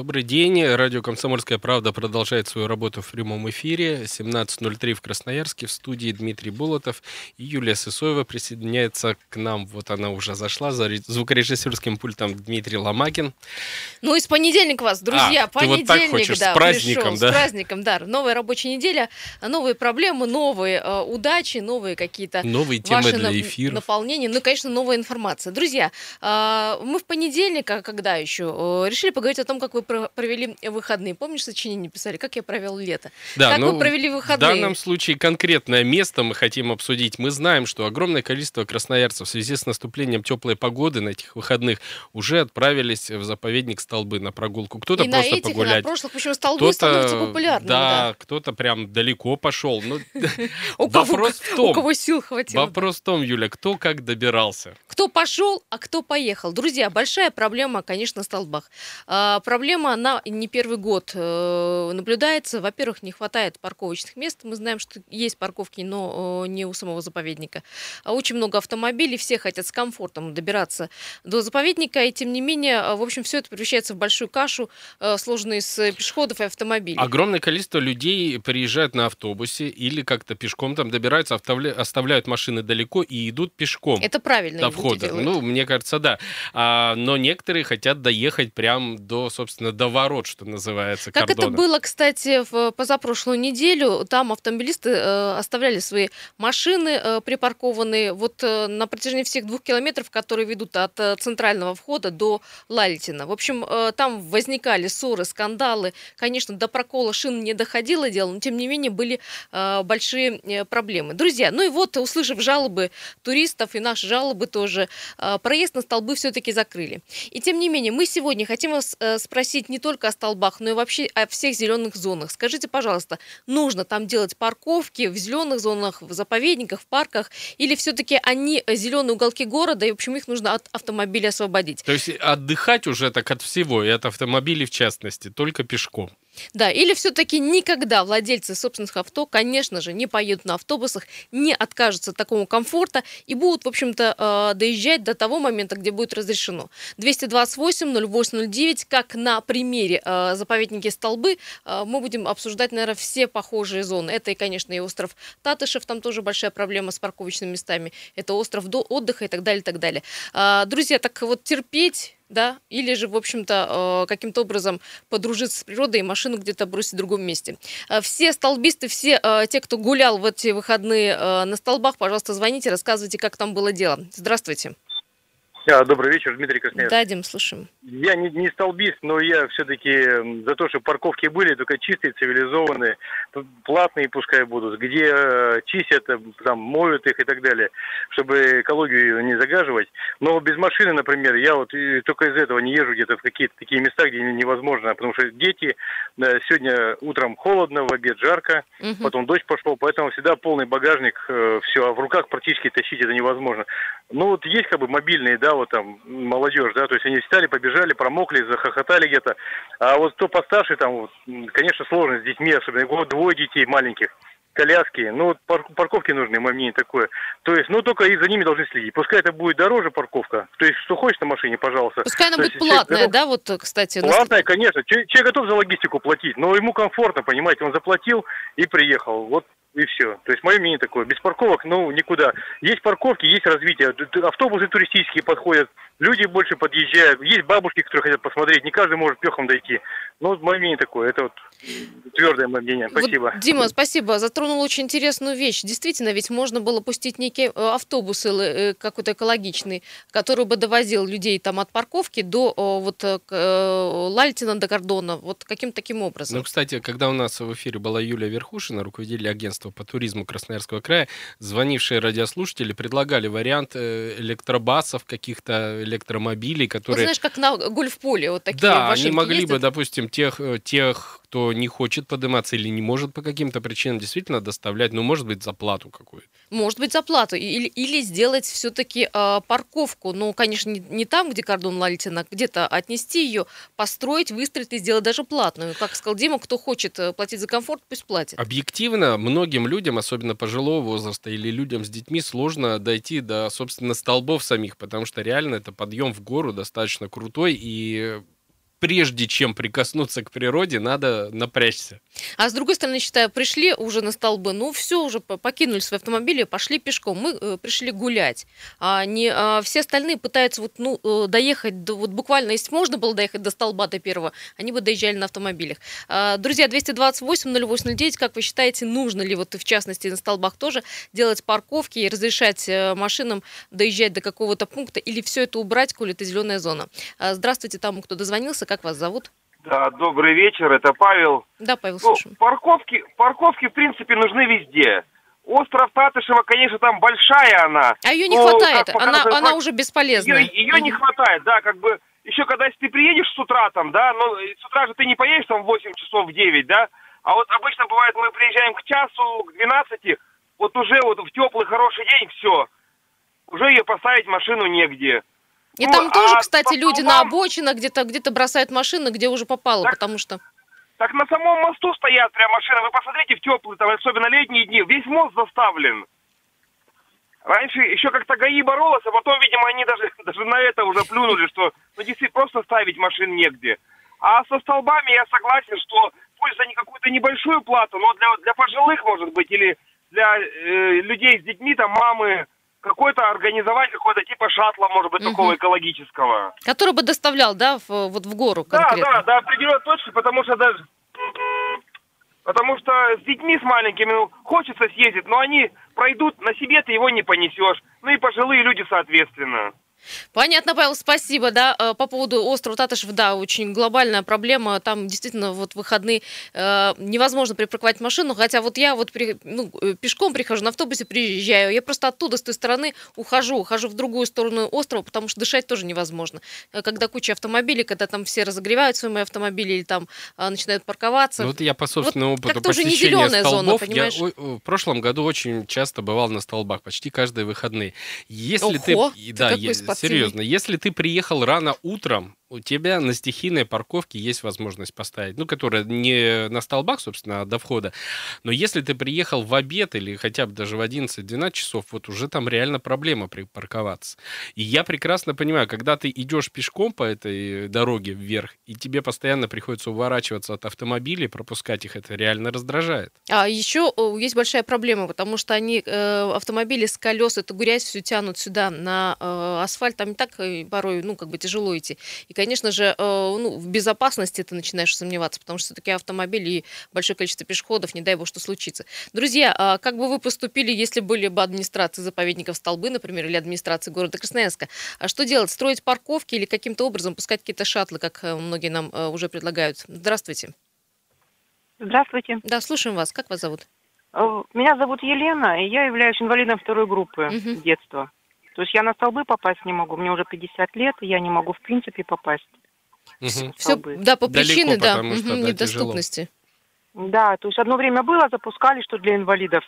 Добрый день. Радио «Комсомольская правда» продолжает свою работу в прямом эфире. 17.03 в Красноярске. В студии Дмитрий Болотов. И Юлия Сысоева присоединяется к нам. Вот она уже зашла. За звукорежиссерским пультом Дмитрий Ломакин. Ну и с понедельника вас, друзья. А, ты вот понедельник, так хочешь, да, с праздником, пришел, да? С праздником, да. Новая рабочая неделя, новые проблемы, новые э, удачи, новые какие-то Новые темы ваши для эфиров. наполнения. Ну, и, конечно, новая информация. Друзья, э, мы в понедельник, а когда еще, э, решили поговорить о том, как вы провели выходные. Помнишь, сочинение писали, как я провел лето? Да, как ну, вы провели В выходные? данном случае конкретное место мы хотим обсудить. Мы знаем, что огромное количество красноярцев в связи с наступлением теплой погоды на этих выходных уже отправились в заповедник Столбы на прогулку. Кто-то и на просто этих, и на погулять. прошлых, почему столбы становятся популярными. да, кто-то прям далеко пошел. Ну, У кого, вопрос в у том, кого сил хватило. вопрос в том, Юля, кто как добирался. Кто пошел, а кто поехал. Друзья, большая проблема, конечно, в столбах. А, проблема, она не первый год э, наблюдается. Во-первых, не хватает парковочных мест. Мы знаем, что есть парковки, но э, не у самого заповедника. А Очень много автомобилей, все хотят с комфортом добираться до заповедника, и тем не менее, э, в общем, все это превращается в большую кашу, сложенную из пешеходов и автомобилей. Огромное количество людей приезжают на автобусе или как-то пешком там добираются, оставля- оставляют машины далеко и идут пешком. Это правильно. до входа. Ну, мне кажется, да. А, но некоторые хотят доехать прям до, собственно, до ворот, что называется, Как это кордона. было, кстати, в позапрошлую неделю, там автомобилисты э, оставляли свои машины э, припаркованные вот э, на протяжении всех двух километров, которые ведут от э, центрального входа до Лалитина. В общем, э, там возникали ссоры, скандалы. Конечно, до прокола шин не доходило дело, но тем не менее были э, большие э, проблемы. Друзья, ну и вот, услышав жалобы туристов и наши жалобы тоже, э, проезд на столбы все-таки закрыли. И тем не менее, мы сегодня хотим вас э, спросить не только о столбах, но и вообще о всех зеленых зонах. Скажите, пожалуйста, нужно там делать парковки в зеленых зонах, в заповедниках, в парках, или все-таки они зеленые уголки города, и в общем их нужно от автомобиля освободить? То есть отдыхать уже так от всего, и от автомобилей в частности, только пешком. Да, или все-таки никогда владельцы собственных авто, конечно же, не поедут на автобусах, не откажутся от такого комфорта и будут, в общем-то, э, доезжать до того момента, где будет разрешено. 228-08-09, как на примере э, заповедники Столбы, э, мы будем обсуждать, наверное, все похожие зоны. Это конечно, и остров Татышев, там тоже большая проблема с парковочными местами. Это остров до отдыха и так далее, и так далее. Друзья, так вот терпеть да, или же, в общем-то, э, каким-то образом подружиться с природой и машину где-то бросить в другом месте. Э, Все столбисты, все э, те, кто гулял в эти выходные на столбах, пожалуйста, звоните, рассказывайте, как там было дело. Здравствуйте. А, добрый вечер, Дмитрий Красноярский. Да, Дим, слушаем. Я не, не столбист, но я все-таки за то, что парковки были, только чистые, цивилизованные, платные пускай будут, где э, чистят, э, там, моют их и так далее, чтобы экологию не загаживать. Но без машины, например, я вот и только из этого не езжу где-то в какие-то такие места, где не- невозможно, потому что дети, э, сегодня утром холодно, в обед жарко, Мгм. потом дождь пошел, поэтому всегда полный багажник, все, а в руках практически тащить это невозможно. Ну вот есть как бы мобильные, да, вот там молодежь, да, то есть они встали, побежали, промокли, захохотали где-то. А вот кто постарше, там, вот, конечно, сложно с детьми, особенно вот двое детей маленьких, коляски, ну парковки нужны, мое мнение такое. То есть, ну только и за ними должны следить. Пускай это будет дороже парковка, то есть что хочешь на машине, пожалуйста. Пускай она То будет человек платная, готов- да, вот, кстати. на Платная, конечно. Че- Человек готов за логистику платить, но ему комфортно, понимаете, он заплатил и приехал. Вот и все. То есть мое мнение такое. Без парковок, ну, никуда. Есть парковки, есть развитие. Автобусы туристические подходят, люди больше подъезжают. Есть бабушки, которые хотят посмотреть. Не каждый может пехом дойти. Ну, вот мое мнение такое. Это вот твердое мое мнение. Вот, Спасибо. Дима, спасибо. Затронул очень интересную вещь. Действительно, ведь можно было пустить некий э, автобус или, э, какой-то экологичный, который бы довозил людей там от парковки до э, вот э, к, э, Лальтина до Гордона. Вот каким таким образом. Ну, кстати, когда у нас в эфире была Юлия Верхушина, руководитель агентства по туризму Красноярского края, звонившие радиослушатели предлагали вариант э, электробасов, каких-то электромобилей, которые... знаешь, как на гольф-поле вот такие да, они могли бы, ездят. допустим, тех, э, тех, кто не хочет подниматься или не может по каким-то причинам действительно доставлять, ну, может быть, за плату какую-то. Может быть, за плату. Или, или сделать все-таки парковку. Ну, конечно, не, не там, где кордон Лальтина, где-то отнести ее, построить, выстроить и сделать даже платную. Как сказал Дима, кто хочет э, платить за комфорт, пусть платит. Объективно, многим людям, особенно пожилого возраста или людям с детьми, сложно дойти до, собственно, столбов самих, потому что реально это подъем в гору достаточно крутой, и прежде чем прикоснуться к природе, надо напрячься. А с другой стороны, считаю, пришли уже на столбы, ну все, уже покинули свои автомобили, пошли пешком. Мы э, пришли гулять. А не а все остальные пытаются вот, ну, э, доехать, до, вот буквально, если можно было доехать до столба до первого, они бы доезжали на автомобилях. А, друзья, 228-0809, как вы считаете, нужно ли вот в частности на столбах тоже делать парковки и разрешать э, машинам доезжать до какого-то пункта или все это убрать, коли это зеленая зона? А, здравствуйте тому, кто дозвонился, как вас зовут? Да, добрый вечер, это Павел. Да, Павел, Ну, слушаем. парковки, парковки, в принципе, нужны везде. Остров Татышева, конечно, там большая она. А ее не Ну, хватает, она, она уже бесполезная. Ее, ее не хватает, да, как бы, еще когда если ты приедешь с утра там, да, ну, и с утра же ты не поедешь там в 8 часов, в 9, да, а вот обычно бывает, мы приезжаем к часу, к 12, вот уже вот в теплый хороший день, все, уже ее поставить машину негде. И Ну, там тоже, а кстати, по люди на обочинах где-то где-то бросают машины, где уже попало, Так- потому что... Так на самом мосту стоят прям машины. Вы посмотрите в теплые, там, особенно летние дни, весь мост заставлен. Раньше еще как-то ГАИ боролась, а потом, видимо, они даже, даже на это уже плюнули, что ну, действительно просто ставить машин негде. А со столбами я согласен, что пусть за не какую-то небольшую плату, но для, для пожилых, может быть, или для э, людей с детьми, там, мамы, какой-то организовать какой-то типа шаттла, может быть, Мгм. такого экологического. Который бы доставлял, да, в- вот в гору Да, конкретно. да, до определенной точки, потому что даже... Потому что с детьми, с маленькими, ну, хочется съездить, но они пройдут, на себе ты его не понесешь. Ну и пожилые люди, соответственно. Понятно, Павел, спасибо. Да, Э, по поводу острова Татышев, да, очень глобальная проблема. Там действительно вот выходные э, невозможно припарковать машину, хотя вот я вот при- ну, э, пешком прихожу, на автобусе приезжаю, я просто оттуда, с той стороны ухожу, ухожу в другую сторону острова, потому что дышать тоже невозможно. Э, Когда куча автомобилей, когда там все разогревают свои автомобили или там э, начинают парковаться. Ну, вот я по собственному опыту как-то уже не посещения зона, столбов, я понимаешь? о- в прошлом году очень часто бывал на столбах, почти каждые выходные. Если ты, Ого, и ты да, е- спортивный. серьезно, если ты приехал рано утром, у тебя на стихийной парковке есть возможность поставить, ну, которая не на столбах, собственно, а до входа. Но если ты приехал в обед или хотя бы даже в 11-12 часов, вот уже там реально проблема припарковаться. И я прекрасно понимаю, когда ты идешь пешком по этой дороге вверх, и тебе постоянно приходится уворачиваться от автомобилей, пропускать их, это реально раздражает. А еще о, есть большая проблема, потому что они, э, автомобили с колес, эту грязь всю тянут сюда на э, асфальт, там и так э, порой, ну, как бы тяжело идти. И, конечно же, э, ну, в безопасности ты начинаешь сомневаться, потому что все-таки автомобили и большое количество пешеходов, не дай бог, что случится. Друзья, а как бы вы поступили, если были бы администрации заповедников Столбы, например, или администрации города Красноярска? А что делать? Строить парковки или каким-то образом пускать какие-то шаттлы, как э, многие нам э, уже предлагают? Здравствуйте. Здравствуйте. Да, слушаем вас. Как вас зовут? Меня зовут Елена, и я являюсь инвалидом второй группы Мгм. детства. То есть я на столбы попасть не могу. Мне уже 50 лет, и я не могу в принципе попасть. На Все, да, по Далеко, причине, да, потому что, да, недоступности. Да, то есть одно время было, запускали, что для инвалидов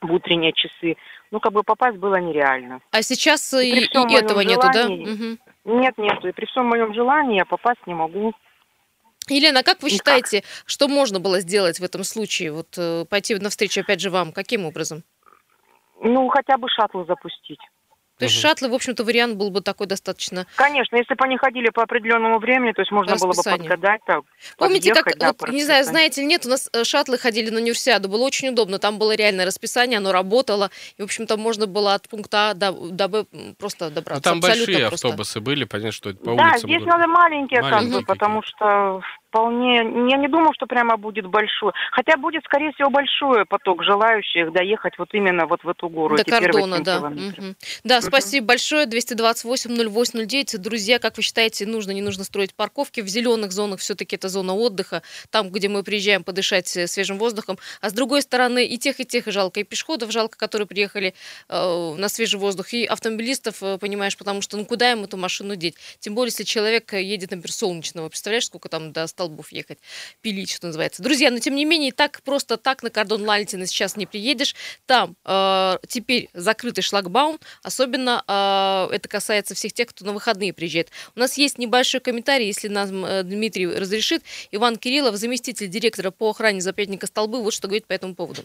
в утренние часы. Ну, как бы попасть было нереально. А сейчас и, при всем и моем этого нету, да? желании. Мгм. Нет, нет, и при всем моем желании я попасть не могу. Елена, а как вы Никак. считаете, что можно было сделать в этом случае? Вот э, пойти навстречу опять же вам, каким образом? Ну, хотя бы шаттлы запустить. То есть Мгм. шаттлы, в общем-то, вариант был бы такой достаточно. Конечно, если бы они ходили по определенному времени, то есть можно было бы подгадать. Так, Помните, как, да, вот, не знаю, знаете или нет, у нас э, шаттлы ходили на универсиаду, было очень удобно, там было реальное расписание, оно работало, и, в общем-то, можно было от пункта А до, до Б просто Ну, добраться. там Абсолютно большие просто. автобусы были, понятно, что это по да, улицам. здесь города. надо маленькие, как Маленькие бы, потому что вполне... Я не думаю, что прямо будет большой. Хотя будет, скорее всего, большой поток желающих доехать вот именно вот в эту гору. До кордона, да. Мгм. Да, спасибо большое. 228-08-09. Друзья, как вы считаете, нужно, не нужно строить парковки в зеленых зонах? Все-таки это зона отдыха, там, где мы приезжаем подышать э, свежим воздухом. А с другой стороны, и тех, и тех жалко, и пешеходов жалко, которые приехали э, на свежий воздух, и автомобилистов, э, понимаешь, потому что ну куда им эту машину деть? Тем более, если человек э, едет, например, солнечного. Представляешь, сколько там до столбов ехать? Пилить, что называется. Друзья, но тем не менее, так просто так на кордон Лалитина сейчас не приедешь. Там э, теперь закрытый шлагбаум, особенно э, это касается всех тех, кто на выходные приезжает. У нас есть небольшой комментарий, если нам э, Дмитрий разрешит. Иван Кириллов, заместитель директора по охране заповедника Столбы, вот что говорит по этому поводу.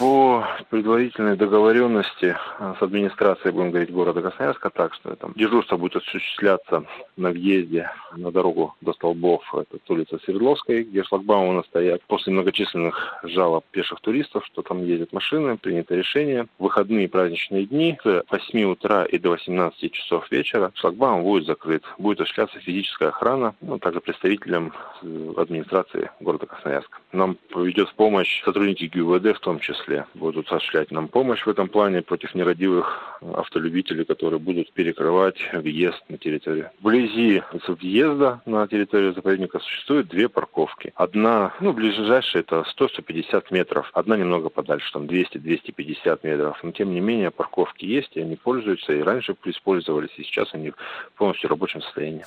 По предварительной договоренности а, с администрацией, будем говорить, города Красноярска, так что там дежурство будет осуществляться на въезде на дорогу до столбов. Это улица Свердловская, где шлагбаумы у нас стоят. После многочисленных жалоб пеших туристов, что там ездят машины, принято решение. В выходные праздничные дни с 8 утра и до 18 часов вечера шлагбаум будет закрыт. Будет осуществляться физическая охрана, ну, также представителям э, администрации города Красноярска. Нам поведет в помощь сотрудники ГУВД в том числе. Будут осуществлять нам помощь в этом плане против нерадивых автолюбителей, которые будут перекрывать въезд на территорию. Вблизи въезда на территорию заповедника существует две парковки. Одна, ну, ближайшая это 100-150 метров. Одна немного подальше, там 200-250 метров. Но тем не менее парковки есть, и они пользуются, и раньше использовались, и сейчас они полностью в рабочем состоянии.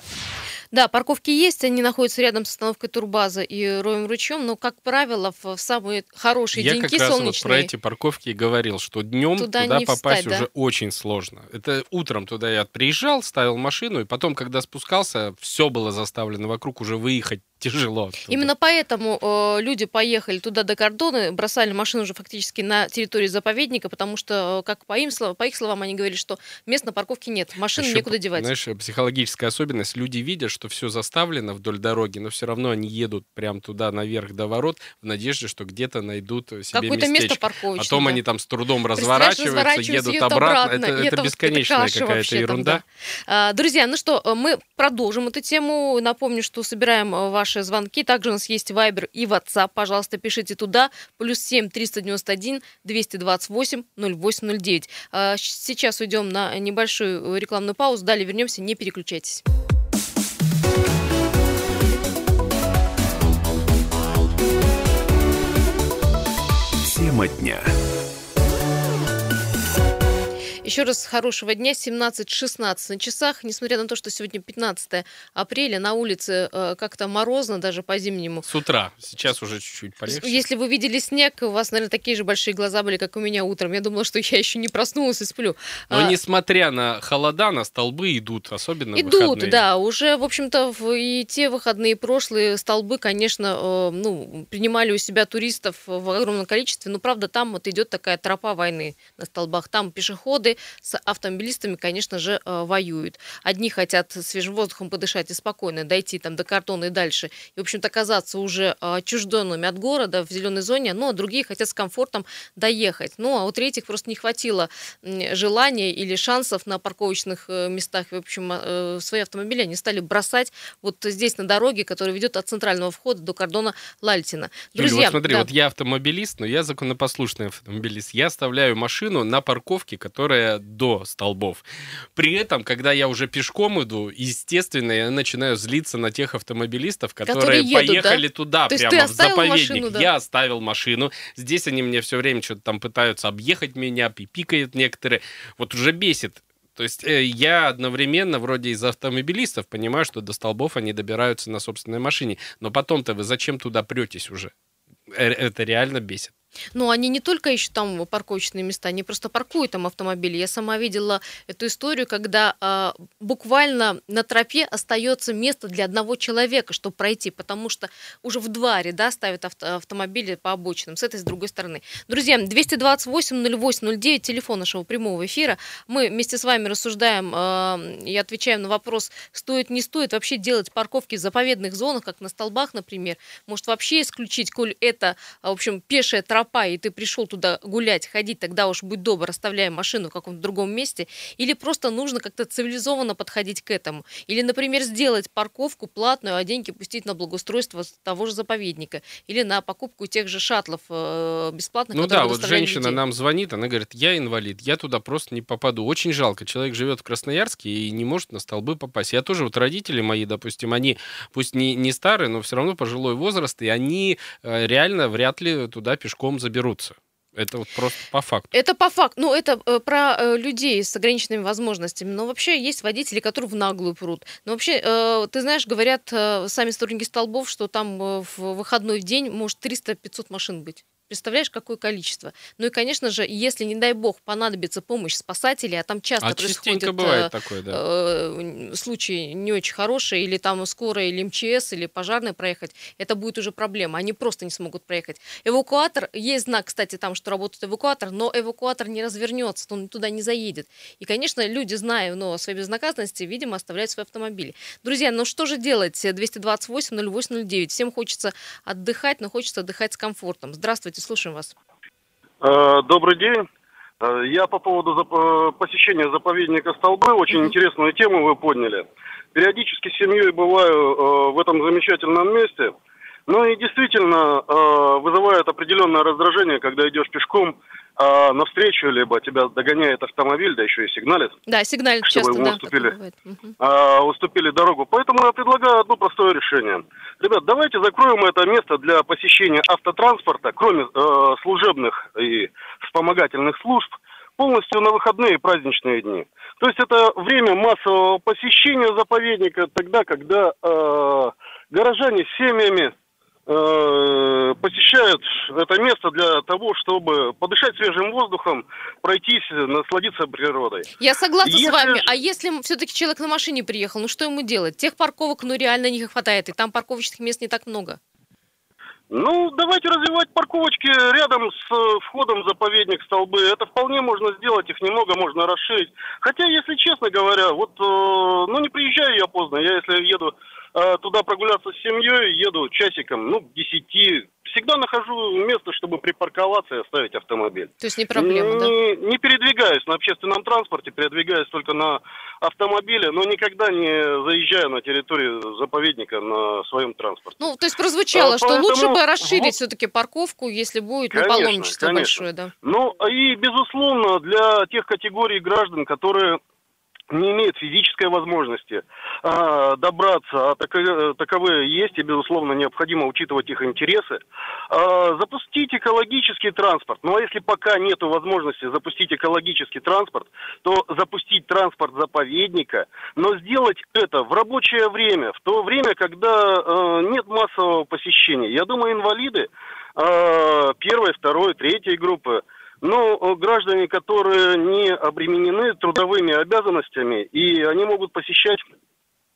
Да, парковки есть, они находятся рядом с остановкой Турбаза и Роем ручьем, но, как правило, в самые хорошие Я деньки солнечные... про эти парковки и говорил, что днем Туда туда, попасть встать, да? уже очень сложно. Это утром туда я приезжал, ставил машину, и потом, когда спускался, все было заставлено вокруг, уже выехать тяжело. оттуда. Именно поэтому э, люди поехали туда до кордона, бросали машину уже фактически на территории заповедника, потому что, э, как по, им, по их словам, они говорили, что мест на парковке нет, машин Ещё, некуда девать. Знаешь, психологическая особенность. Люди видят, что все заставлено вдоль дороги, но все равно они едут прям туда наверх до ворот в надежде, что где-то найдут себе Какое-то место парковочное. Потом да. они там с трудом разворачиваются, едут обратно. обратно, Это, это это бесконечная какая-то вообще там, ерунда. да. А, Друзья, ну что, э, мы продолжим эту тему. Напомню, что собираем э, ваши звонки. Также у нас есть Viber и WhatsApp. Пожалуйста, пишите туда. Плюс 7 391 228 0809. А, щ- Сейчас уйдем на небольшую э, рекламную паузу. Далее вернемся. Не переключайтесь. Тема дня. Еще раз хорошего дня. 17.16 на часах. Несмотря на то, что сегодня 15 апреля, на улице э, как-то морозно даже по-зимнему. С утра. Сейчас уже чуть-чуть полегче. Если вы видели снег, у вас, наверное, такие же большие глаза были, как у меня утром. Я думала, что я еще не проснулась и сплю. Но А, несмотря на холода, на столбы идут, особенно Идут, выходные. да, уже, в общем-то, и те выходные прошлые столбы, конечно, э, ну, принимали у себя туристов в огромном количестве, но, правда, там вот идет такая тропа войны на столбах. Там пешеходы с автомобилистами, конечно же, э, воюют. Одни хотят свежим воздухом подышать и спокойно дойти там до картона и дальше, и, в общем-то, оказаться уже э, отчужденными от города в зеленой зоне, ну, а другие хотят с комфортом доехать. Ну, а у третьих просто не хватило желания или шансов на парковочных э, местах. В общем, свои автомобили они стали бросать вот здесь на дороге, которая ведет от центрального входа до кордона Лальтина. Друзья, вот смотри, да, вот я автомобилист, но я законопослушный автомобилист. Я оставляю машину на парковке, которая до столбов. При этом, когда я уже пешком иду, естественно, я начинаю злиться на тех автомобилистов, которые, Которые едут, да? поехали туда, То прямо в заповедник. машину, да? Я оставил машину. Здесь они мне все время что-то там пытаются объехать меня, пипикают некоторые. Вот уже бесит. То есть э, я одновременно вроде из автомобилистов понимаю, что до столбов они добираются на собственной машине. Но потом-то вы зачем туда претесь уже? Э, Это реально бесит. Ну, они не только ищут там парковочные места, они просто паркуют там автомобили. Я сама видела эту историю, когда а, буквально на тропе остается место для одного человека, чтобы пройти, потому что уже в два ряда ставят авто- автомобили по обочинам, с этой с другой стороны. Друзья, 228-08-09, телефон нашего прямого эфира. Мы вместе с вами рассуждаем а, и отвечаем на вопрос, стоит, не стоит вообще делать парковки в заповедных зонах, как на столбах, например. Может, вообще исключить, коль это, в общем, пешая тропа, и ты пришел туда гулять, ходить, тогда уж будь добр, оставляй машину в каком-то другом месте. Или просто нужно как-то цивилизованно подходить к этому. Или, например, сделать парковку платную, а деньги пустить на благоустройство того же заповедника. Или на покупку тех же шаттлов э, бесплатных, Ну да, вот женщина людей. нам звонит, она говорит, я инвалид, я туда просто не попаду. Очень жалко, человек живет в Красноярске и не может на столбы попасть. Я тоже, вот родители мои, допустим, они пусть не, не старые, но все равно пожилой возраст, и они э, реально вряд ли туда пешком заберутся. Это вот просто по факту. Это по факту. Ну, это э, про э, людей с ограниченными возможностями. Но вообще есть водители, которые в наглую прут. Но вообще, э, ты знаешь, говорят э, сами сотрудники столбов, что там э, в выходной день может 300-500 машин быть. Представляешь, какое количество? Ну и, конечно же, если, не дай бог, понадобится помощь спасателей, а там часто А происходят частенько бывает такое, да. э, случаи не очень хорошие, или там скорая, или МЧС, или пожарная проехать, это будет уже проблема. Они просто не смогут проехать. Эвакуатор, есть знак, кстати, там, что работает эвакуатор, но эвакуатор не развернется, он туда не заедет. И, конечно, люди, зная ну, о своей безнаказанности, видимо, оставляют свои автомобили. Друзья, ну что же делать? 228-08-09. Всем хочется отдыхать, но хочется отдыхать с комфортом. Здравствуйте, слушаем вас. Э, Добрый день. Э, Я по поводу э, посещения заповедника Столбы, очень Мгм. интересную тему вы подняли. Периодически с семьей бываю в этом замечательном месте. Ну и действительно вызывает определенное раздражение, когда идешь пешком а навстречу, либо тебя догоняет автомобиль, да еще и сигналит, Да, сигналит Чтобы часто, ему да. уступили. а, уступили дорогу. Поэтому я предлагаю одно простое решение. Ребят, давайте закроем это место для посещения автотранспорта, кроме э, служебных и вспомогательных служб, полностью на выходные и праздничные дни. То есть это время массового посещения заповедника тогда, когда э, горожане с семьями посещают это место для того, чтобы подышать свежим воздухом, пройтись, насладиться природой. Я согласна Если с вами. А если все-таки человек на машине приехал, ну что ему делать? Тех парковок, ну реально не хватает, и там парковочных мест не так много. Ну, давайте развивать парковочки рядом с э, входом в заповедник столбы. Это вполне можно сделать, их немного можно расширить. Хотя, если честно говоря, вот, э, ну, не приезжаю я поздно. Я, если еду э, туда прогуляться с семьей, еду часиком, ну, к 10. Всегда нахожу место, чтобы припарковаться и оставить автомобиль. То есть не проблема, да? не, не передвигаюсь на общественном транспорте, передвигаюсь только на автомобиле, но никогда не заезжаю на территорию заповедника на своем транспорте. Ну, то есть прозвучало, А, что лучше поэтому бы расширить вот- все-таки парковку, если будет ну, Конечно, паломничество конечно. большое, да. Ну, и, безусловно, для тех категорий граждан, которые не имеют физической возможности а, добраться, а тако- таковые есть, и, безусловно, необходимо учитывать их интересы, а, запустить экологический транспорт. Ну, а если пока нет возможности запустить экологический транспорт, то запустить транспорт заповедника, но сделать это в рабочее время, в то время, когда э, нет массового посещения. Я думаю, инвалиды э, первой, второй, третьей группы, ну, э, граждане, которые не обременены трудовыми обязанностями, и они могут посещать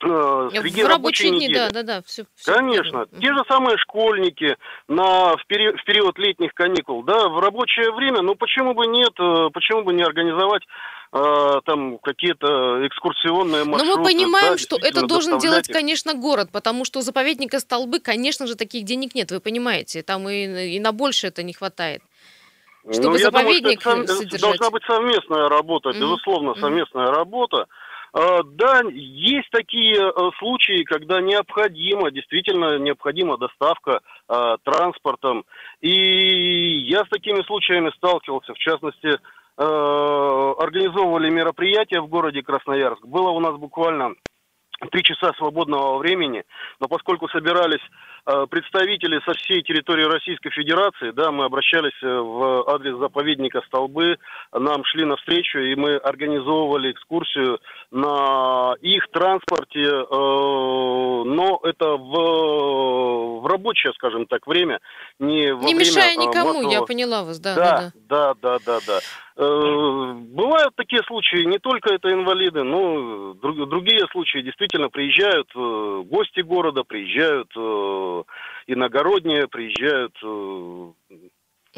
э, среди в рабочей недели. да, да, да, все. Конечно. Те же самые школьники на, в, пери- в период летних каникул, да, в рабочее время, ну почему бы нет, э, почему бы не организовать э, там какие-то экскурсионные Но маршруты. мы понимаем, да, что это должен делать, их. конечно, город, потому что у заповедника столбы, конечно же, таких денег нет, вы понимаете, там и, и на больше это не хватает. Чтобы Ну, я думаю, заповедник это содержать. Должна быть совместная работа, Мгм, безусловно, совместная работа. А, Да, есть такие э, случаи, когда необходимо, действительно необходима доставка а, транспортом. И я с такими случаями сталкивался, в частности, э, организовывали мероприятия в городе Красноярск. Было у нас буквально три часа свободного времени, но поскольку собирались э, представители со всей территории Российской Федерации, да, мы обращались э, в адрес заповедника Столбы, нам шли навстречу, и мы организовывали экскурсию на их транспорте, э, но это в, в рабочее, скажем так, время, не во Не время, мешая никому, я массового- поняла вас, да, да, да. да, да, да, да. Э, Бывают такие случаи, не только это инвалиды, но друг- другие случаи действительно приезжают э, гости города, приезжают э, иногородние, приезжают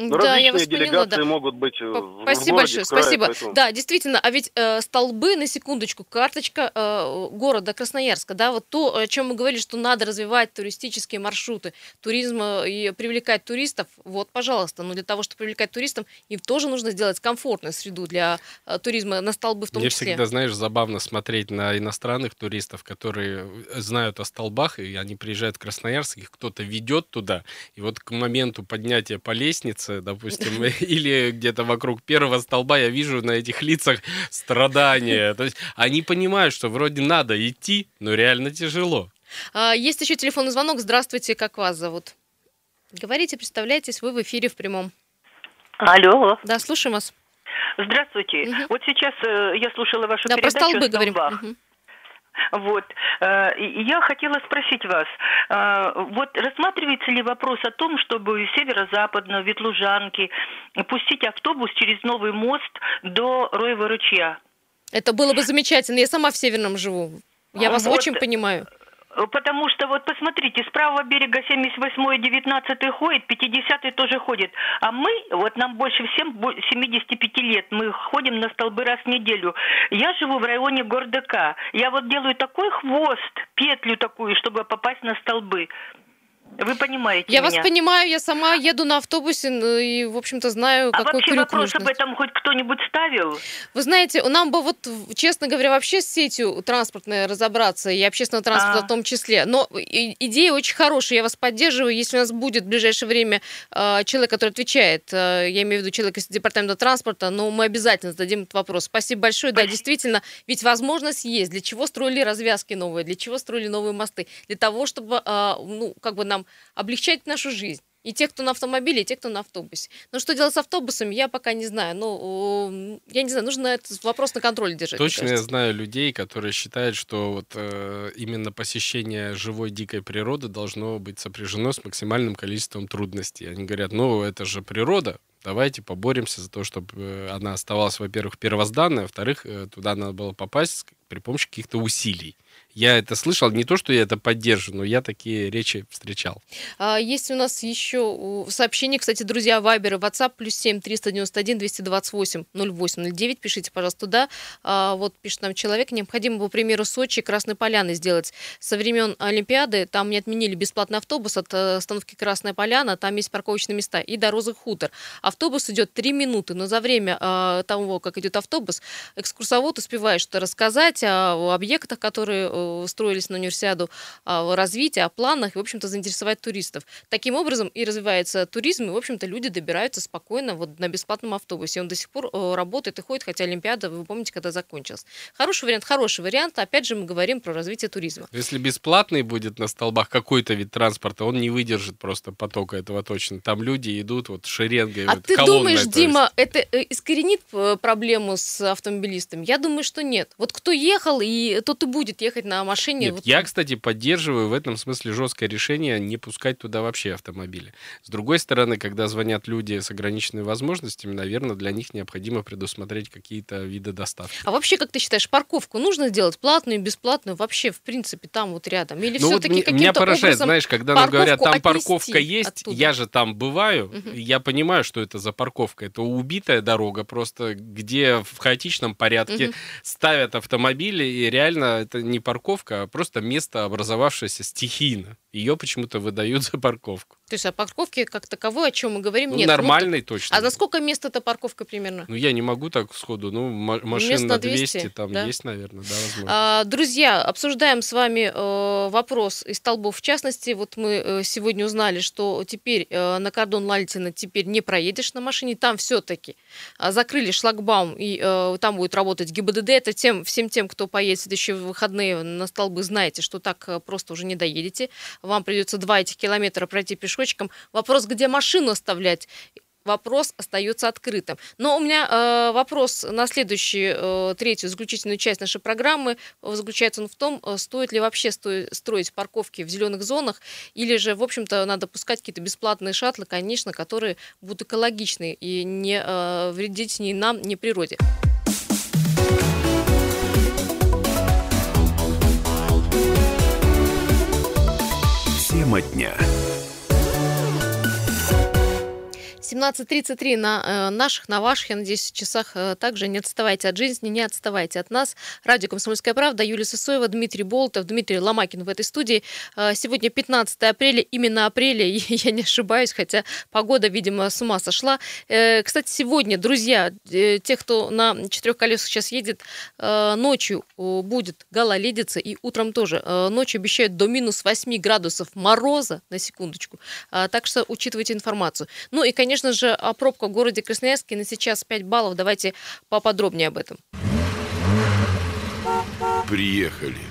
э, Да, я различные вас поняла, делегации да. могут быть э, в Спасибо городе, большое, в крае, спасибо. поэтому- Да, действительно, а ведь э, столбы, на секундочку, карточка э, города Красноярска, да, вот то, о чем мы говорили, что надо развивать туристические маршруты, туризм э, и привлекать туристов, вот, пожалуйста, но для того, чтобы привлекать туристов, им тоже нужно сделать комфортную среду для э, туризма на столбы в том Мне числе. всегда, знаешь, забавно смотреть на иностранных туристов, которые знают о столбах, и они приезжают в Красноярск, их кто-то ведет туда, и вот к моменту поднятия по лестнице, допустим, или где-то вокруг первого столба, я вижу на этих лицах страдания. То есть они понимают, что вроде надо идти, но реально тяжело. А, Есть еще телефонный звонок. Здравствуйте, как вас зовут? Говорите, представляйтесь, вы в эфире в прямом. Алло, Да, слушаем вас. здравствуйте. Мгм. Вот сейчас э, я слушала вашу Да, про передачу столбы о говорим. столбах. Вот. Э, Я хотела спросить вас, э, вот рассматривается ли вопрос о том, чтобы северо-западно, Ветлужанки, пустить автобус через новый мост до Роева ручья? Это было бы замечательно. Я сама в Северном живу. Я вас Вот. очень понимаю. Потому что вот посмотрите, с правого берега 78 и 19 ходит, 50 тоже ходит. А мы, вот нам больше всем бо- 75 лет, мы ходим на столбы раз в неделю. Я живу в районе Гордыка. Я вот делаю такой хвост, петлю такую, чтобы попасть на столбы. Вы понимаете Я меня? вас понимаю, я сама еду на автобусе ну, и, в общем-то, знаю, А какой вообще крюк вопрос нужно. об этом хоть кто-нибудь ставил? Вы знаете, нам бы вот, честно говоря, вообще с сетью транспортной разобраться, и общественного транспорта А. в том числе. Но идея очень хорошая, я вас поддерживаю. Если у нас будет в ближайшее время э, человек, который отвечает, э, я имею в виду человек из департамента транспорта, но мы обязательно зададим этот вопрос. Спасибо большое. Да, действительно, ведь возможность есть. Для чего строили развязки новые, для чего строили новые мосты? Для того, чтобы, э, ну, как бы нам облегчать нашу жизнь. И те, кто на автомобиле, и те, кто на автобусе. Но что делать с автобусами, я пока не знаю. Ну, э, я не знаю, нужно этот вопрос на контроле держать. Точно я знаю людей, которые считают, что вот э, именно посещение живой дикой природы должно быть сопряжено с максимальным количеством трудностей. Они говорят, ну это же природа, давайте поборемся за то, чтобы она оставалась, во-первых, первозданной, а во-вторых, э, туда надо было попасть при помощи каких-то усилий. Я это слышал, не то, что я это поддерживаю, но я такие речи встречал. А, Есть у нас еще э, сообщение, кстати, друзья, Вайбер и WhatsApp, плюс 7 391 228 0809. Пишите, пожалуйста, туда. А, Вот пишет нам человек, необходимо, по примеру, Сочи и Красной Поляны сделать. Со времен Олимпиады там не отменили бесплатный автобус от э, остановки Красная Поляна, там есть парковочные места, и до Розы Хутор. Автобус идет 3 минуты, но за время э, того, как идет автобус, экскурсовод успевает что-то рассказать о объектах, которые э, строились на универсиаду, о развитии, о планах, и, в общем-то, заинтересовать туристов. Таким образом и развивается туризм, и, в общем-то, люди добираются спокойно вот на бесплатном автобусе. Он до сих пор э, работает и ходит, хотя Олимпиада, вы помните, когда закончилась. Хороший вариант, хороший вариант. Опять же, мы говорим про развитие туризма. Если бесплатный будет на столбах какой-то вид транспорта, он не выдержит просто потока этого точно. Там люди идут вот шеренгой. А вот ты думаешь. Дима, это э, искоренит э, проблему с автомобилистами? Я думаю, что нет. Вот кто ехал, и тот и будет ехать на машине. Нет, вот я, кстати, поддерживаю в этом смысле жесткое решение не пускать туда вообще автомобили. С другой стороны, когда звонят люди с ограниченными возможностями, наверное, для них необходимо предусмотреть какие-то виды доставки. А вообще, как ты считаешь, парковку нужно сделать платную, бесплатную, вообще, в принципе, там вот рядом? Или Ну вот все-таки каким-то меня поражает, знаешь, когда нам говорят, там парковка есть, оттуда? я же там бываю, и я понимаю, что это за парковка. Это убитая дорога просто, где в хаотичном порядке Мгм. ставят автомобили, и реально это не парковка, а просто место, образовавшееся стихийно. Ее почему-то выдают за парковку. То есть о парковке как таковой, о чем мы говорим, Ну, нет. Ну, нормальной то- точно. А за сколько мест эта парковка примерно? Ну, я не могу так сходу. Ну, ма- машин Мест на на 200, 200, там да? есть, наверное, да, возможно. А, Друзья, обсуждаем с вами э, вопрос из столбов. В частности, вот мы э, сегодня узнали, что теперь э, на кордон Лальтина теперь не проедешь на машине. Там все-таки закрыли шлагбаум, и э, там будет работать ГИБДД. Это тем, всем тем, кто поедет в следующие выходные на столбы, знаете, что так э, просто уже не доедете. Вам придется два этих километра пройти пешочком. Вопрос, где машину оставлять? вопрос остается открытым. Но у меня э, вопрос на следующую, э, третью, заключительную часть нашей программы. Э, Заключается он в том, э, стоит ли вообще сто- строить парковки в зеленых зонах, или же, в общем-то, надо пускать какие-то бесплатные шаттлы, конечно, которые будут экологичны и не э, вредить ни нам, ни природе. Тема дня. 17.33 на э, наших, на ваших, я надеюсь, часах э, также. Не отставайте от жизни, не отставайте от нас. Радио «Комсомольская правда», Юлия Сысоева, Дмитрий Болтов, Дмитрий Ломакин в этой студии. Э, сегодня 15 апреля, именно апреля, я не ошибаюсь, хотя погода, видимо, с ума сошла. Кстати, сегодня, друзья, тех, кто на четырех колесах сейчас едет, ночью будет гололедица, и утром тоже. Ночью обещают до минус 8 градусов мороза, на секундочку. Так что учитывайте информацию. Ну и, конечно же, о пробках в городе Красноярске на сейчас 5 баллов. Давайте поподробнее об этом. Приехали.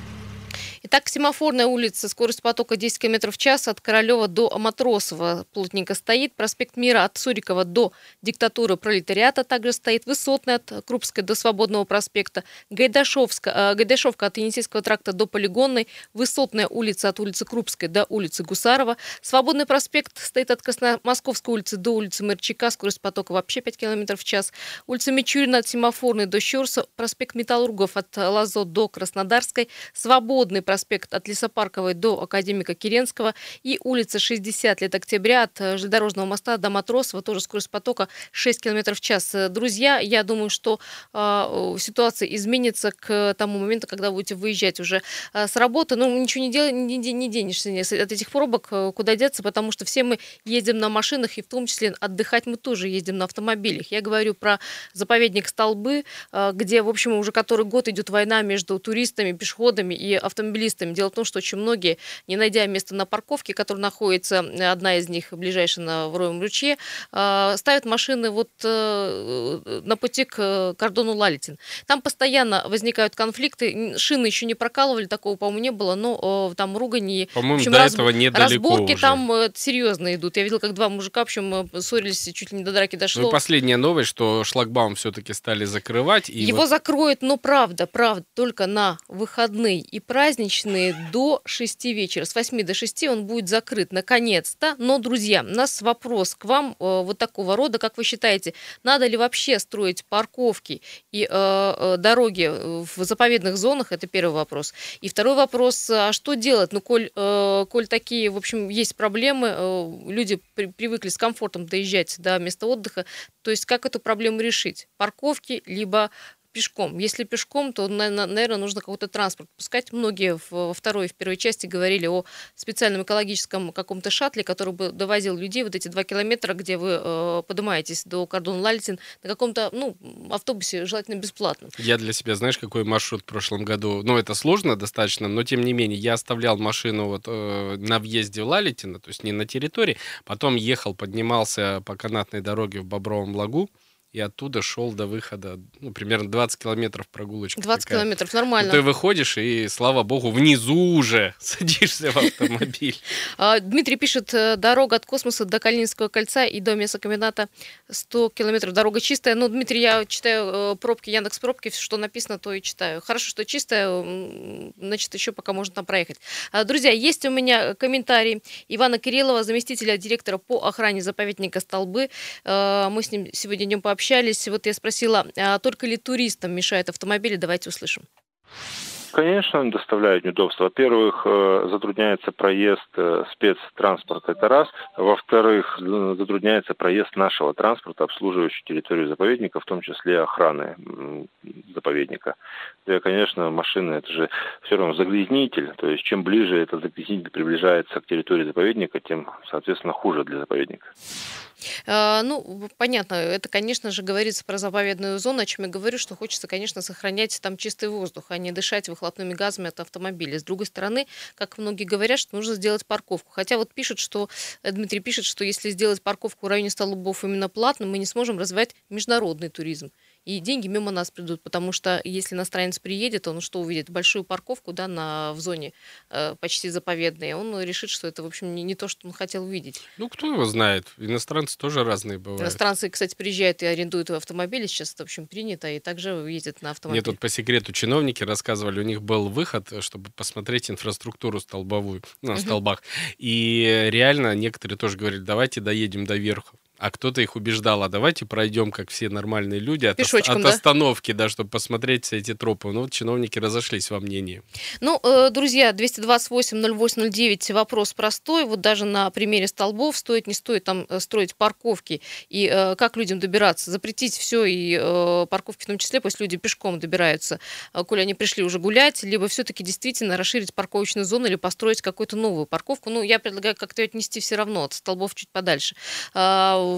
Итак, семафорная улица, скорость потока 10 км в час от Королева до Матросова плотненько стоит. Проспект Мира от Сурикова до диктатуры пролетариата также стоит. Высотная от Крупской до Свободного проспекта. Гайдашовска, э, Гайдашовка от Енисейского тракта до Полигонной. Высотная улица от улицы Крупской до улицы Гусарова. Свободный проспект стоит от Красномосковской улицы до улицы Мерчика. Скорость потока вообще 5 км в час. Улица Мичурина от Семафорной до Щерса. Проспект Металлургов от Лазо до Краснодарской. Свободный проспект от Лесопарковой до Академика Керенского. И улица 60 лет октября от железнодорожного моста до Матросова. Тоже скорость потока 6 км в час. Друзья, я думаю, что э, ситуация изменится к тому моменту, когда будете выезжать уже э, с работы. Ну, ничего не, дел, не, не денешься от этих пробок, э, куда деться, потому что все мы ездим на машинах, и в том числе отдыхать мы тоже ездим на автомобилях. Я говорю про заповедник Столбы, э, где, в общем, уже который год идет война между туристами, пешеходами и автомобилистами. Дело в том, что очень многие, не найдя место на парковке, которая находится, одна из них ближайшая на Вроевом ручье, э, ставят машины вот на пути к кордону Лалитин. Там постоянно возникают конфликты, шины еще не прокалывали, такого, по-моему, не было, но там ругань По-моему, до раз, этого недалеко Разборки уже. там серьезно идут. Я видел, как два мужика, в общем, ссорились, чуть ли не до драки дошло. Ну последняя новость, что шлагбаум все-таки стали закрывать. И Его вот... закроют, но правда, правда, только на выходные и праздничные до 6 вечера. С 8 до 6 он будет закрыт, наконец-то. Но, друзья, у нас вопрос к вам вот такого рода. Как вы считаете, надо ли вообще строить парковки и э, дороги в заповедных зонах? Это первый вопрос. И второй вопрос, а что делать? Ну, коль, э, коль такие, в общем, есть проблемы, э, люди при, привыкли с комфортом доезжать до места отдыха, то есть как эту проблему решить? Парковки, либо пешком. Если пешком, то, наверное, нужно какой-то транспорт пускать. Многие во второй и в первой части говорили о специальном экологическом каком-то шаттле, который бы довозил людей вот эти два километра, где вы э, поднимаетесь до кордона Лалитин, на каком-то, ну, автобусе, желательно бесплатном. Я для себя, знаешь, какой маршрут в прошлом году? Ну, это сложно достаточно, но тем не менее, я оставлял машину вот э, на въезде в Лалитино, то есть не на территории, потом ехал, поднимался по канатной дороге в Бобровом лагу, и оттуда шел до выхода, ну, примерно 20 километров прогулочка. 20 такая. километров, нормально. Ну, ты выходишь, и, слава богу, внизу уже садишься в автомобиль. А, Дмитрий пишет, э, дорога от космоса до Калининского кольца и до мясокомбината 100 километров. Дорога чистая. Ну, Дмитрий, я читаю э, пробки, Яндекс пробки, что написано, то и читаю. Хорошо, что чистая, значит, еще пока можно там проехать. А, друзья, есть у меня комментарий Ивана Кириллова, заместителя директора по охране заповедника Столбы. Э, мы с ним сегодня днем пообщались общались. Вот я спросила, а только ли туристам мешают автомобили? Давайте услышим. Конечно, доставляют неудобства. Во-первых, э, затрудняется проезд э, спецтранспорта, это раз. Во-вторых, затрудняется проезд нашего транспорта, обслуживающего территорию заповедника, в том числе охраны заповедника. Да, конечно, машины это же все равно загрязнитель, то есть чем ближе этот загрязнитель приближается к территории заповедника, тем, соответственно, хуже для заповедника. А, ну, понятно, это, конечно же, говорится про заповедную зону, о чем я говорю, что хочется, конечно, сохранять там чистый воздух, а не дышать выхлопными газами от автомобиля. С другой стороны, как многие говорят, что нужно сделать парковку. Хотя вот пишет, что, э, Дмитрий пишет, что если сделать парковку в районе Столбов именно платно, мы не сможем развивать международный туризм и деньги мимо нас придут, потому что если иностранец приедет, он что увидит? Большую парковку да, на, в зоне э, почти заповедной, он решит, что это, в общем, не, не то, что он хотел увидеть. Ну, кто его знает? Иностранцы тоже разные бывают. Иностранцы, кстати, приезжают и арендуют автомобили, сейчас это, в общем, принято, и также ездят на автомобиле. Мне тут по секрету чиновники рассказывали, у них был выход, чтобы посмотреть инфраструктуру столбовую, ну, на столбах, и реально некоторые тоже говорили, давайте доедем до верхов а кто-то их убеждал, а давайте пройдем, как все нормальные люди, от, Пешочком, от да? остановки, да, чтобы посмотреть все эти тропы. Ну, вот чиновники разошлись во мнении. Ну, э, друзья, 228-08-09, вопрос простой. Вот даже на примере столбов, стоит, не стоит там э, строить парковки, и э, как людям добираться, запретить все, и парковки в том числе, пусть люди пешком добираются, коли они пришли уже гулять, либо все-таки действительно расширить парковочную зону или построить какую-то новую парковку. Ну, я предлагаю как-то отнести все равно от столбов чуть подальше а,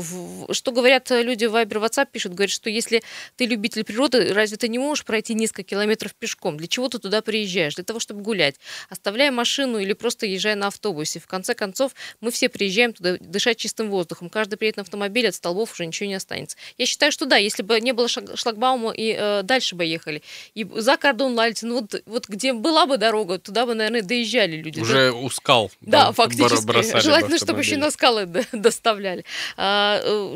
что говорят люди в Viber, WhatsApp пишут, говорят, что если ты любитель природы, разве ты не можешь пройти несколько километров пешком? Для чего ты туда приезжаешь? Для того, чтобы гулять. Оставляя машину или просто езжая на автобусе. В конце концов, мы все приезжаем туда дышать чистым воздухом. Каждый приедет на автомобиле, от столбов уже ничего не останется. Я считаю, что да, если бы не было шлагбаума и э, дальше бы ехали, и за кордон Лальцин, ну вот, вот где была бы дорога, туда бы, наверное, доезжали люди. Уже у скал. Да, бор- фактически. бы Желательно, чтобы еще автомобиль. на скалы доставляли. А, э,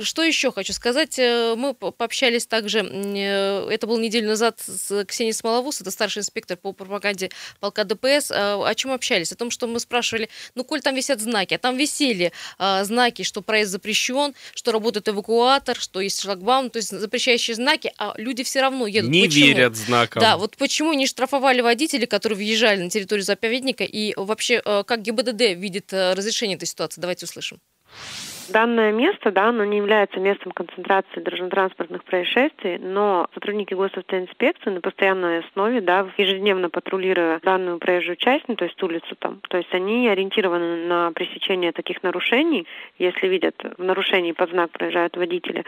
Что еще хочу сказать? Э, Мы по- пообщались также, э, это был неделю назад, с Ксенией Смоловус, это старший инспектор по пропаганде полка ДПС. А, О чем общались? О том, что мы спрашивали, ну, коль там висят знаки, а там висели а, знаки, что проезд запрещен, что работает эвакуатор, что есть шлагбаум, то есть запрещающие знаки, а люди все равно едут. Не Почему? верят знакам. Да, вот почему не штрафовали водителей, которые въезжали на территорию заповедника, и вообще, э, как ГИБДД видит э, разрешение этой ситуации? Давайте услышим. Данное место, да, оно не является местом концентрации дорожно-транспортных происшествий, но сотрудники госавтоинспекции на постоянной основе, да, ежедневно патрулируя данную проезжую часть, ну, то есть улицу там, то есть они ориентированы на пресечение таких нарушений, если видят в нарушении под знак проезжают водители.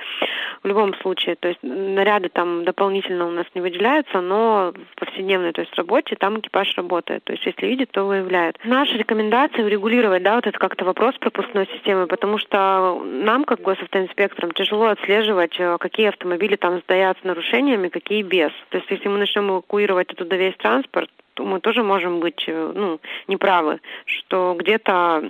В любом случае, то есть наряды там дополнительно у нас не выделяются, но в повседневной, то есть работе там экипаж работает, то есть если видит, то выявляет. Наша рекомендация урегулировать, да, вот это как-то вопрос пропускной системы, потому что нам, как госавтоинспекторам, тяжело отслеживать, э, какие автомобили там стоят с нарушениями, какие без. То есть если мы начнем эвакуировать оттуда весь транспорт, мы тоже можем быть э, ну, неправы, что где-то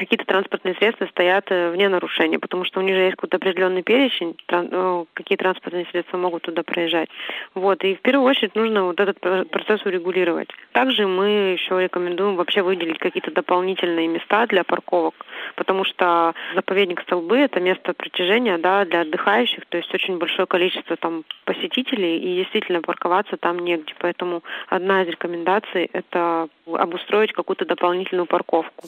какие-то транспортные средства стоят э, вне нарушения, потому что у них же есть какой-то определенный перечень, э, какие транспортные средства могут туда проезжать. Вот, и в первую очередь нужно вот этот про- процесс урегулировать. Также мы еще рекомендуем вообще выделить какие-то дополнительные места для парковок, потому что заповедник Столбы – это место притяжения да, для отдыхающих, то есть очень большое количество там посетителей, и действительно парковаться там негде. Поэтому одна из рекомендаций – это обустроить какую-то дополнительную парковку.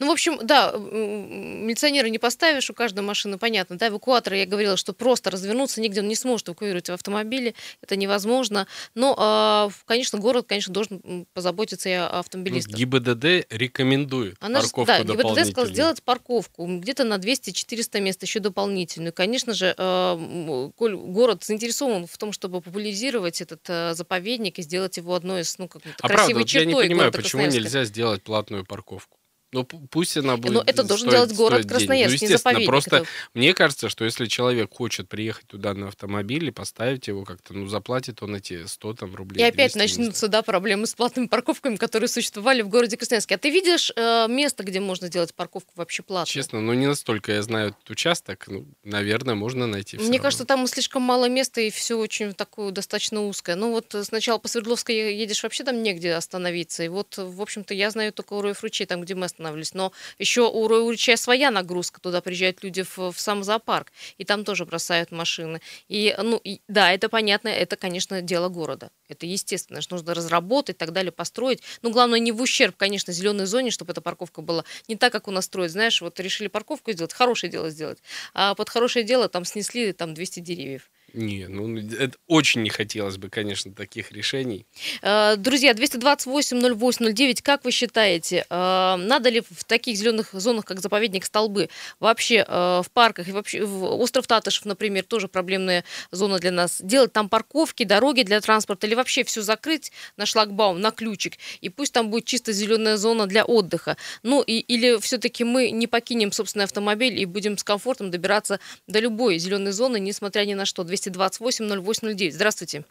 Ну, в общем, да, м, милиционера не поставишь, у каждой машины понятно. Да, эвакуатор, я говорила, что просто развернуться нигде он не сможет эвакуировать в автомобиле, это невозможно. Но, а, конечно, город, конечно, должен позаботиться и о Ну, автомобилистах. ГИБДД рекомендует Она же, парковку да, ГИБДД сказал сделать парковку где-то на 200-400 мест, еще дополнительную. Конечно же, э, коль город заинтересован в том, чтобы популяризировать этот э, заповедник и сделать его одной из, ну, как А правда, красивой вот я чертой не понимаю, почему нельзя сделать платную парковку. Ну, пу- пусть она будет Но это должен стоить- делать город. Ну, Красноярск, не естественно, заповедник. просто Это- мне кажется, что если человек хочет приехать туда на автомобиле, поставить его как-то, ну, заплатит он эти 100 там рублей. И опять 200, не знаю. начнутся, да, проблемы с платными парковками, которые существовали в городе Красноярске. А ты видишь э, место, где можно сделать парковку вообще платную? Честно, ну, не настолько я знаю этот участок, ну, наверное, можно найти Мне равно. кажется, там слишком мало места, и все очень такое достаточно узкое. Ну вот сначала по Свердловской едешь, вообще там негде остановиться. И вот, в общем-то, я знаю только у Роев ручей, там, где мы останавливались. Но еще у ручья своя нагрузка. Туда приезжают люди в, в сам зоопарк, и там тоже бросают машины. И, ну, и, да, это понятно, это, конечно, дело города. Это естественно, что нужно разработать и так далее, построить. Ну, главное, не в ущерб, конечно, зеленой зоне, чтобы эта парковка была не так, как у нас строят. Знаешь, вот решили парковку сделать, хорошее дело сделать. А под хорошее дело там снесли там 200 деревьев. Не, ну, это очень не хотелось бы, конечно, таких решений. Э, Друзья, 228-08-09, как вы считаете, э, надо ли в таких зеленых зонах, как заповедник Столбы, вообще э, в парках и вообще в остров Татышев, например, тоже проблемная зона для нас, делать там парковки, дороги для транспорта или вообще все закрыть на шлагбаум, на ключик, и пусть там будет чисто зеленая зона для отдыха. Ну и, или все-таки мы не покинем собственный автомобиль и будем с комфортом добираться до любой зеленой зоны, несмотря ни на что. 228-08-09. Здравствуйте.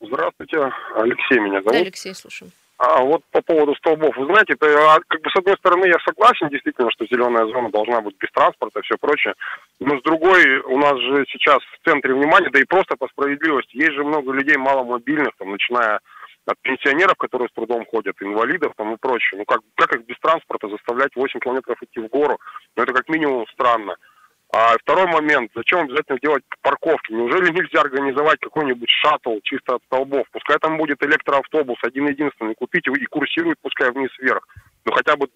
Здравствуйте, Алексей меня Да, зовут. Алексей, слушаем. А вот по поводу столбов, вы знаете, это а, как бы с одной стороны я согласен действительно, что зеленая зона должна быть без транспорта и все прочее, но с другой у нас же сейчас в центре внимания, да и просто по справедливости, есть же много людей маломобильных, там, начиная от пенсионеров, которые с трудом ходят, инвалидов там и прочее. Ну как, как их без транспорта заставлять 8 километров идти в гору? Ну это как минимум странно. А второй момент, зачем обязательно делать парковки? Неужели нельзя организовать какой-нибудь шаттл чисто от столбов? Пускай там будет электроавтобус один-единственный, купить и курсирует, пускай вниз-вверх. Ну хотя бы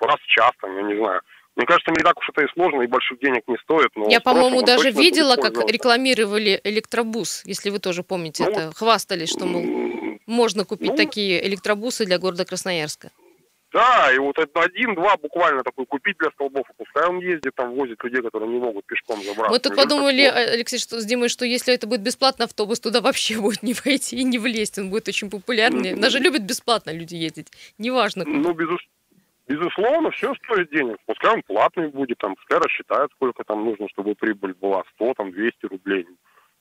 раз в час, там, я не знаю. Мне кажется, не так уж это и сложно, и больших денег не стоит. Но Я, по-моему, даже видела, как рекламировали электробус, если вы тоже помните Ну, это. Хвастались, что, мол, можно купить ну, такие электробусы для города Красноярска. Да, и вот это один-два буквально такой купить для столбов, и пускай он ездит, там возит людей, которые не могут пешком забраться. Мы тут подумали, Алексей, что с Димой, что если это будет бесплатно, автобус туда вообще будет не войти и не влезть, он будет очень популярный. Даже любят бесплатно люди ездить, неважно. Ну, безусловно. Безусловно, все стоит денег. Пускай он платный будет, там, пускай рассчитают, сколько там нужно, чтобы прибыль была, 100, там, 200 рублей.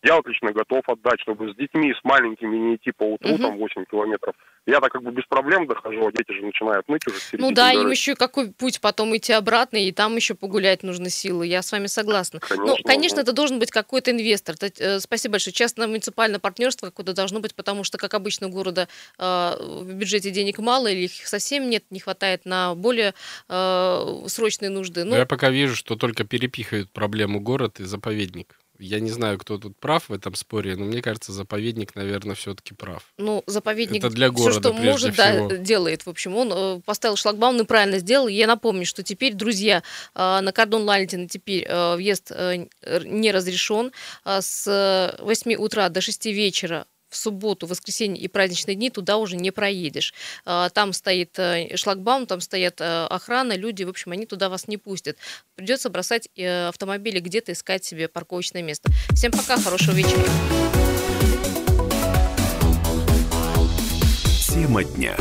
Я вот лично готов отдать, чтобы с детьми, с маленькими не идти по утру, угу. там 8 километров. Я-то как бы без проблем дохожу, а дети же начинают ныть уже. Ну да, дорожки. им еще какой путь потом идти обратно, и там еще погулять нужно силы. Я с вами согласна. Конечно, ну, конечно, да. это должен быть какой-то инвестор. Э, спасибо большое. Частно-муниципальное партнерство какое-то должно быть, потому что, как обычно, у города э, в бюджете денег мало, или их совсем нет, не хватает на более э, срочные нужды. Ну, я пока вижу, что только перепихивают проблему город и заповедник. Я не знаю, кто тут прав в этом споре, но мне кажется, заповедник, наверное, все-таки прав. Ну, заповедник Это для города, все, что может, всего. да, делает. В общем, он э, поставил шлагбаум и правильно сделал. Я напомню, что теперь, друзья, э, на кордон Лалитина теперь э, въезд не разрешен. С 8 утра до 6 вечера в субботу, воскресенье и праздничные дни туда уже не проедешь. А, там стоит э, шлагбаум, там стоят э, охрана, люди, в общем, они туда вас не пустят. Придется бросать э, автомобили где-то, искать себе парковочное место. Всем пока, хорошего вечера. Тема дня.